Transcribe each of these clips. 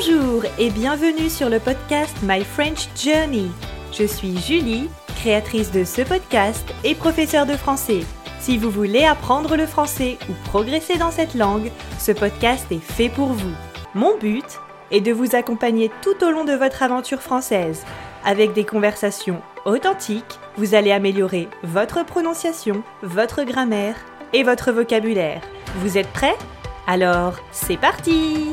Bonjour et bienvenue sur le podcast My French Journey. Je suis Julie, créatrice de ce podcast et professeure de français. Si vous voulez apprendre le français ou progresser dans cette langue, ce podcast est fait pour vous. Mon but est de vous accompagner tout au long de votre aventure française. Avec des conversations authentiques, vous allez améliorer votre prononciation, votre grammaire et votre vocabulaire. Vous êtes prêts? Alors, c'est parti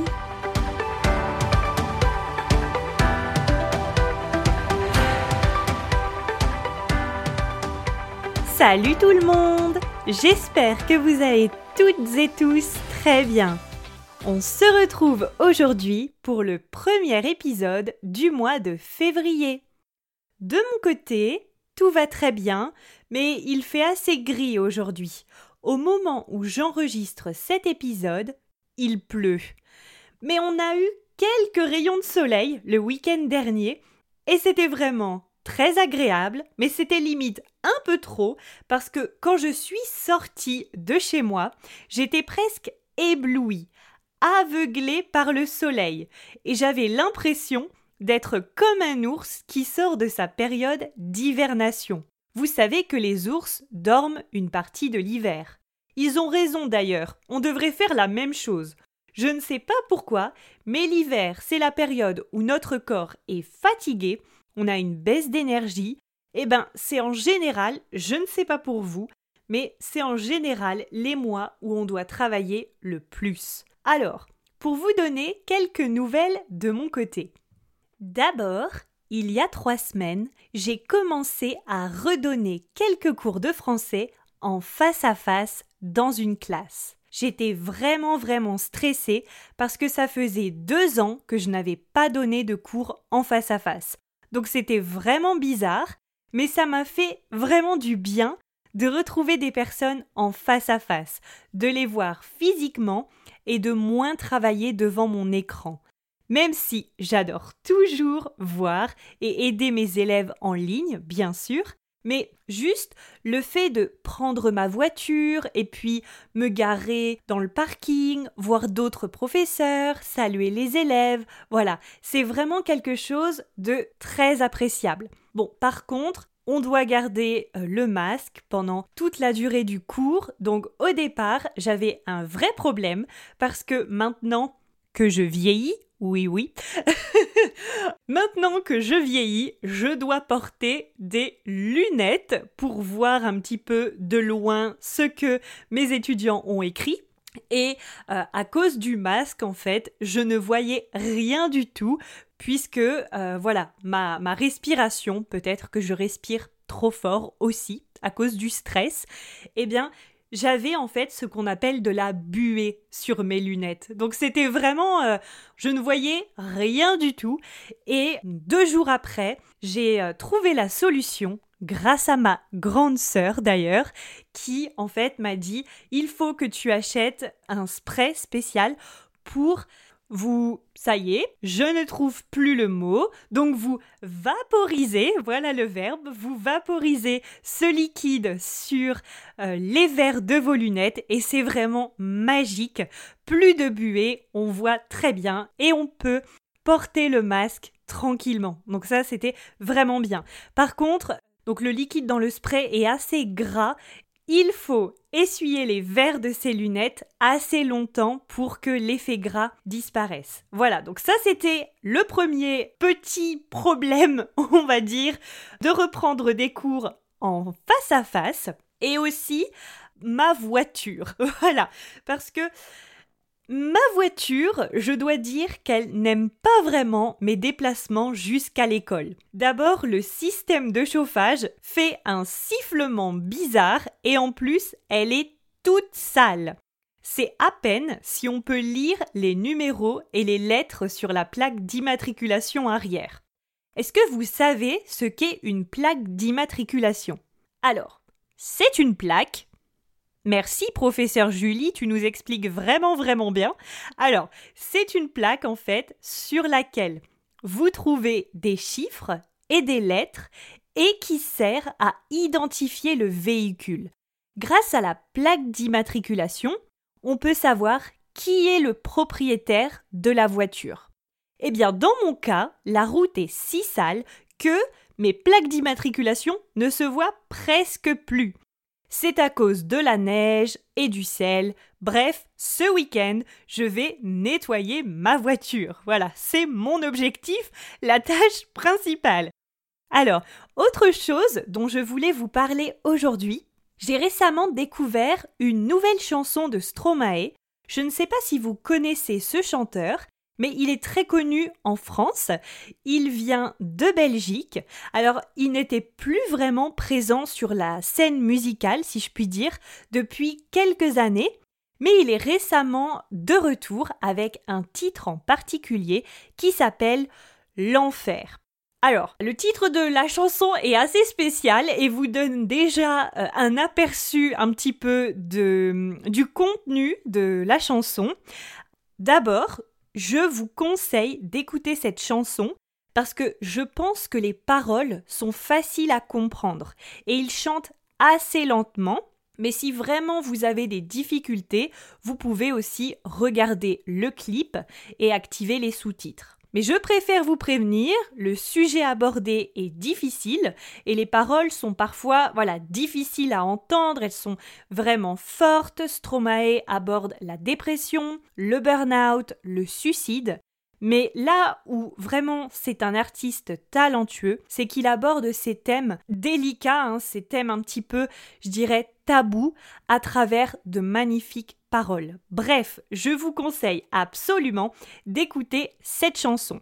Salut tout le monde J'espère que vous allez toutes et tous très bien. On se retrouve aujourd'hui pour le premier épisode du mois de février. De mon côté, tout va très bien, mais il fait assez gris aujourd'hui. Au moment où j'enregistre cet épisode, il pleut. Mais on a eu quelques rayons de soleil le week-end dernier, et c'était vraiment très agréable, mais c'était limite un peu trop parce que quand je suis sortie de chez moi, j'étais presque éblouie, aveuglée par le soleil, et j'avais l'impression d'être comme un ours qui sort de sa période d'hivernation. Vous savez que les ours dorment une partie de l'hiver. Ils ont raison d'ailleurs, on devrait faire la même chose. Je ne sais pas pourquoi, mais l'hiver, c'est la période où notre corps est fatigué on a une baisse d'énergie, eh ben c'est en général, je ne sais pas pour vous, mais c'est en général les mois où on doit travailler le plus. Alors, pour vous donner quelques nouvelles de mon côté. D'abord, il y a trois semaines, j'ai commencé à redonner quelques cours de français en face à face dans une classe. J'étais vraiment vraiment stressée parce que ça faisait deux ans que je n'avais pas donné de cours en face à face. Donc c'était vraiment bizarre, mais ça m'a fait vraiment du bien de retrouver des personnes en face à face, de les voir physiquement et de moins travailler devant mon écran. Même si j'adore toujours voir et aider mes élèves en ligne, bien sûr, mais juste le fait de prendre ma voiture et puis me garer dans le parking, voir d'autres professeurs, saluer les élèves, voilà, c'est vraiment quelque chose de très appréciable. Bon, par contre, on doit garder euh, le masque pendant toute la durée du cours, donc au départ, j'avais un vrai problème parce que maintenant que je vieillis, oui, oui. Maintenant que je vieillis, je dois porter des lunettes pour voir un petit peu de loin ce que mes étudiants ont écrit. Et euh, à cause du masque, en fait, je ne voyais rien du tout, puisque, euh, voilà, ma, ma respiration, peut-être que je respire trop fort aussi, à cause du stress, eh bien, j'avais en fait ce qu'on appelle de la buée sur mes lunettes. Donc c'était vraiment... Euh, je ne voyais rien du tout. Et deux jours après, j'ai euh, trouvé la solution grâce à ma grande sœur d'ailleurs, qui en fait m'a dit il faut que tu achètes un spray spécial pour vous, ça y est, je ne trouve plus le mot, donc vous vaporisez, voilà le verbe, vous vaporisez ce liquide sur euh, les verres de vos lunettes et c'est vraiment magique. Plus de buée, on voit très bien et on peut porter le masque tranquillement. Donc ça, c'était vraiment bien. Par contre, donc le liquide dans le spray est assez gras il faut essuyer les verres de ses lunettes assez longtemps pour que l'effet gras disparaisse. Voilà, donc ça c'était le premier petit problème, on va dire, de reprendre des cours en face à face et aussi ma voiture. Voilà, parce que Ma voiture, je dois dire qu'elle n'aime pas vraiment mes déplacements jusqu'à l'école. D'abord, le système de chauffage fait un sifflement bizarre et en plus, elle est toute sale. C'est à peine si on peut lire les numéros et les lettres sur la plaque d'immatriculation arrière. Est-ce que vous savez ce qu'est une plaque d'immatriculation? Alors, c'est une plaque Merci, professeur Julie, tu nous expliques vraiment, vraiment bien. Alors, c'est une plaque, en fait, sur laquelle vous trouvez des chiffres et des lettres et qui sert à identifier le véhicule. Grâce à la plaque d'immatriculation, on peut savoir qui est le propriétaire de la voiture. Eh bien, dans mon cas, la route est si sale que mes plaques d'immatriculation ne se voient presque plus. C'est à cause de la neige et du sel. Bref, ce week-end, je vais nettoyer ma voiture. Voilà, c'est mon objectif, la tâche principale. Alors, autre chose dont je voulais vous parler aujourd'hui, j'ai récemment découvert une nouvelle chanson de Stromae. Je ne sais pas si vous connaissez ce chanteur, mais il est très connu en France. Il vient de Belgique. Alors, il n'était plus vraiment présent sur la scène musicale, si je puis dire, depuis quelques années. Mais il est récemment de retour avec un titre en particulier qui s'appelle L'enfer. Alors, le titre de la chanson est assez spécial et vous donne déjà euh, un aperçu un petit peu de, du contenu de la chanson. D'abord, je vous conseille d'écouter cette chanson parce que je pense que les paroles sont faciles à comprendre et il chante assez lentement. Mais si vraiment vous avez des difficultés, vous pouvez aussi regarder le clip et activer les sous-titres. Mais je préfère vous prévenir, le sujet abordé est difficile et les paroles sont parfois voilà, difficiles à entendre, elles sont vraiment fortes. Stromae aborde la dépression, le burn-out, le suicide. Mais là où vraiment c'est un artiste talentueux, c'est qu'il aborde ces thèmes délicats, hein, ces thèmes un petit peu, je dirais, tabous, à travers de magnifiques paroles. Bref, je vous conseille absolument d'écouter cette chanson.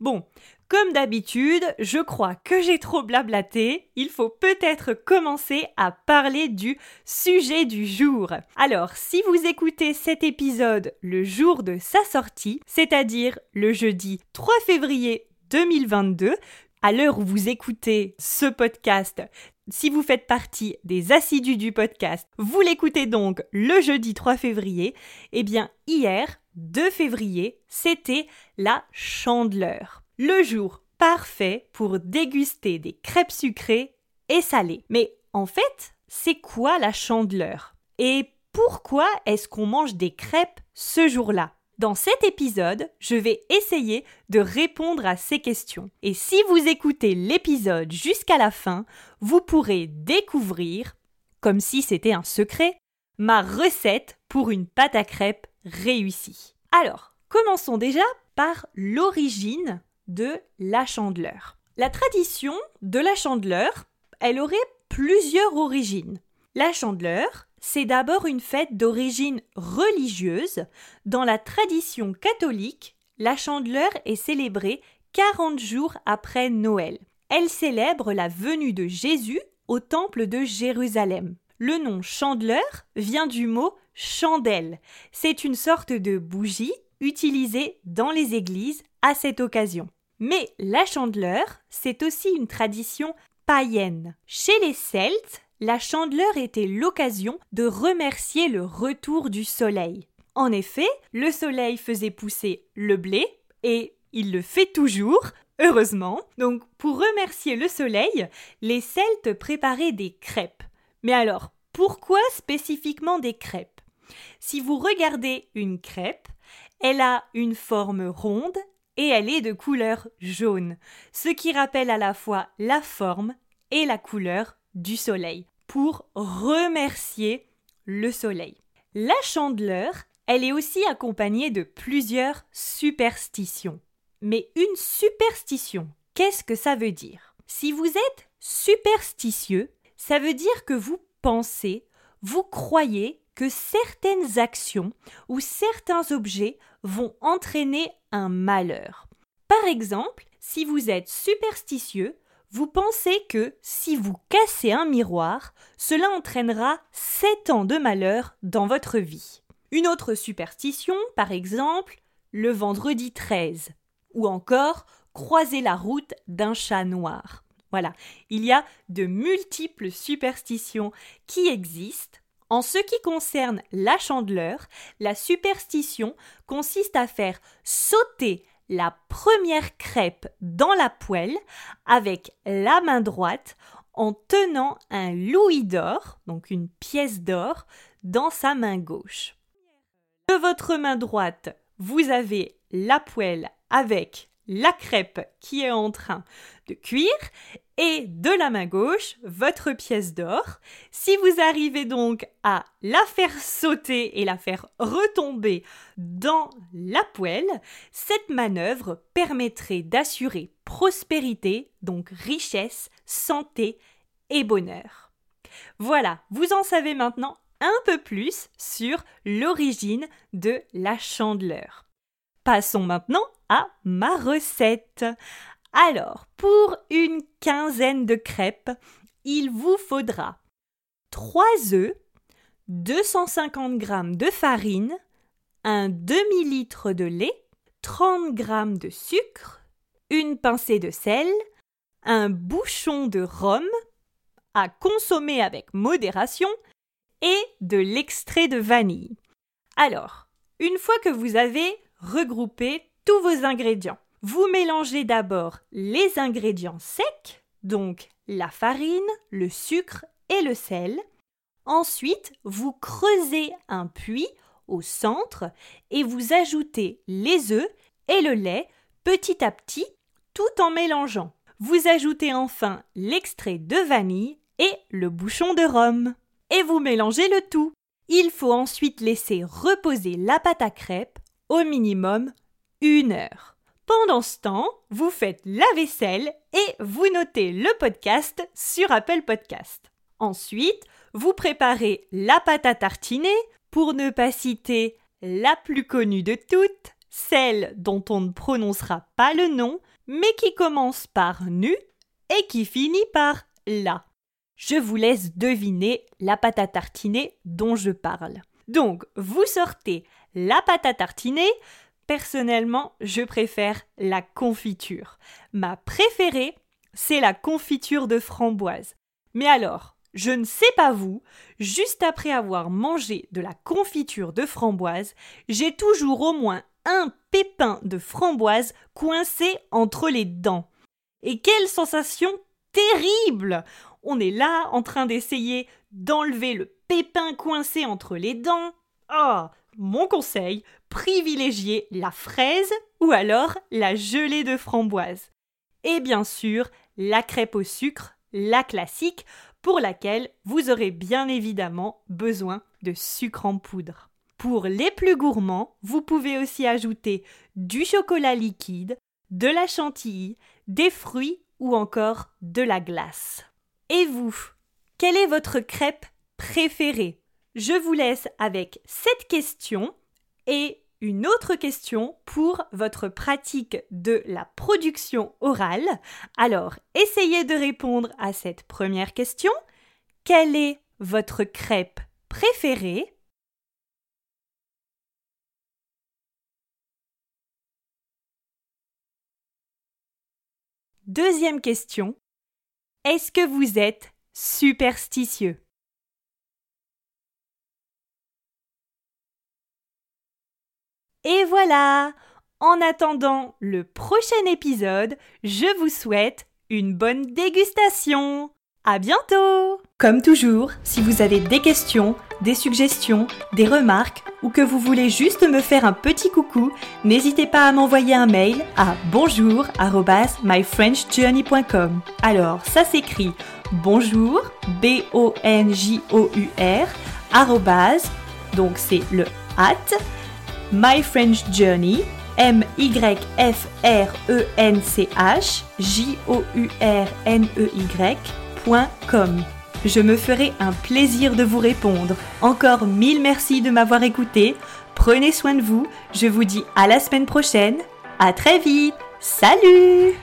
Bon, comme d'habitude, je crois que j'ai trop blablaté. Il faut peut-être commencer à parler du sujet du jour. Alors, si vous écoutez cet épisode le jour de sa sortie, c'est-à-dire le jeudi 3 février 2022, à l'heure où vous écoutez ce podcast, si vous faites partie des assidus du podcast, vous l'écoutez donc le jeudi 3 février, eh bien hier, 2 février, c'était la chandeleur. Le jour parfait pour déguster des crêpes sucrées et salées. Mais en fait, c'est quoi la chandeleur? Et pourquoi est-ce qu'on mange des crêpes ce jour-là? Dans cet épisode, je vais essayer de répondre à ces questions. Et si vous écoutez l'épisode jusqu'à la fin, vous pourrez découvrir, comme si c'était un secret, ma recette pour une pâte à crêpes réussie. Alors, commençons déjà par l'origine de la chandeleur. La tradition de la chandeleur, elle aurait plusieurs origines. La chandeleur, c'est d'abord une fête d'origine religieuse. Dans la tradition catholique, la chandeleur est célébrée 40 jours après Noël. Elle célèbre la venue de Jésus au temple de Jérusalem. Le nom chandeleur vient du mot chandelle. C'est une sorte de bougie utilisée dans les églises à cette occasion. Mais la chandeleur, c'est aussi une tradition païenne. Chez les Celtes, la chandeleur était l'occasion de remercier le retour du soleil. En effet, le soleil faisait pousser le blé, et il le fait toujours, heureusement. Donc, pour remercier le soleil, les Celtes préparaient des crêpes. Mais alors, pourquoi spécifiquement des crêpes? Si vous regardez une crêpe, elle a une forme ronde et elle est de couleur jaune, ce qui rappelle à la fois la forme et la couleur du soleil, pour remercier le soleil. La chandeleur, elle est aussi accompagnée de plusieurs superstitions. Mais une superstition, qu'est-ce que ça veut dire? Si vous êtes superstitieux, ça veut dire que vous pensez, vous croyez que certaines actions ou certains objets vont entraîner un malheur. Par exemple, si vous êtes superstitieux, vous pensez que si vous cassez un miroir, cela entraînera 7 ans de malheur dans votre vie. Une autre superstition, par exemple, le vendredi 13, ou encore croiser la route d'un chat noir. Voilà, il y a de multiples superstitions qui existent en ce qui concerne la chandeleur, la superstition consiste à faire sauter la première crêpe dans la poêle avec la main droite en tenant un louis d'or, donc une pièce d'or, dans sa main gauche. De votre main droite, vous avez la poêle avec la crêpe qui est en train de cuire et de la main gauche votre pièce d'or. Si vous arrivez donc à la faire sauter et la faire retomber dans la poêle, cette manœuvre permettrait d'assurer prospérité, donc richesse, santé et bonheur. Voilà, vous en savez maintenant un peu plus sur l'origine de la chandeleur. Passons maintenant ma recette. Alors, pour une quinzaine de crêpes, il vous faudra 3 œufs, 250 g de farine, un demi-litre de lait, 30 g de sucre, une pincée de sel, un bouchon de rhum à consommer avec modération et de l'extrait de vanille. Alors, une fois que vous avez regroupé vos ingrédients, vous mélangez d'abord les ingrédients secs, donc la farine, le sucre et le sel. Ensuite, vous creusez un puits au centre et vous ajoutez les œufs et le lait petit à petit tout en mélangeant. Vous ajoutez enfin l'extrait de vanille et le bouchon de rhum. Et vous mélangez le tout. Il faut ensuite laisser reposer la pâte à crêpes au minimum une heure. Pendant ce temps, vous faites la vaisselle et vous notez le podcast sur Apple Podcast. Ensuite, vous préparez la pâte à tartiner, pour ne pas citer la plus connue de toutes, celle dont on ne prononcera pas le nom, mais qui commence par nu et qui finit par la. Je vous laisse deviner la pâte à tartiner dont je parle. Donc, vous sortez la pâte à tartiner. Personnellement, je préfère la confiture. Ma préférée, c'est la confiture de framboise. Mais alors, je ne sais pas vous, juste après avoir mangé de la confiture de framboise, j'ai toujours au moins un pépin de framboise coincé entre les dents. Et quelle sensation terrible On est là en train d'essayer d'enlever le pépin coincé entre les dents. Oh Mon conseil, privilégiez la fraise ou alors la gelée de framboise. Et bien sûr, la crêpe au sucre, la classique, pour laquelle vous aurez bien évidemment besoin de sucre en poudre. Pour les plus gourmands, vous pouvez aussi ajouter du chocolat liquide, de la chantilly, des fruits ou encore de la glace. Et vous, quelle est votre crêpe préférée? Je vous laisse avec cette question et une autre question pour votre pratique de la production orale. Alors, essayez de répondre à cette première question. Quelle est votre crêpe préférée? Deuxième question. Est-ce que vous êtes superstitieux? Et voilà! En attendant le prochain épisode, je vous souhaite une bonne dégustation. À bientôt! Comme toujours, si vous avez des questions, des suggestions, des remarques ou que vous voulez juste me faire un petit coucou, n'hésitez pas à m'envoyer un mail à bonjour@myfrenchjourney.com. Alors, ça s'écrit bonjour b o n j o u r donc c'est le at myfrenchjourney M Y F R E E je me ferai un plaisir de vous répondre. Encore mille merci de m'avoir écouté. Prenez soin de vous. Je vous dis à la semaine prochaine. À très vite. Salut